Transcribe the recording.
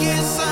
guess I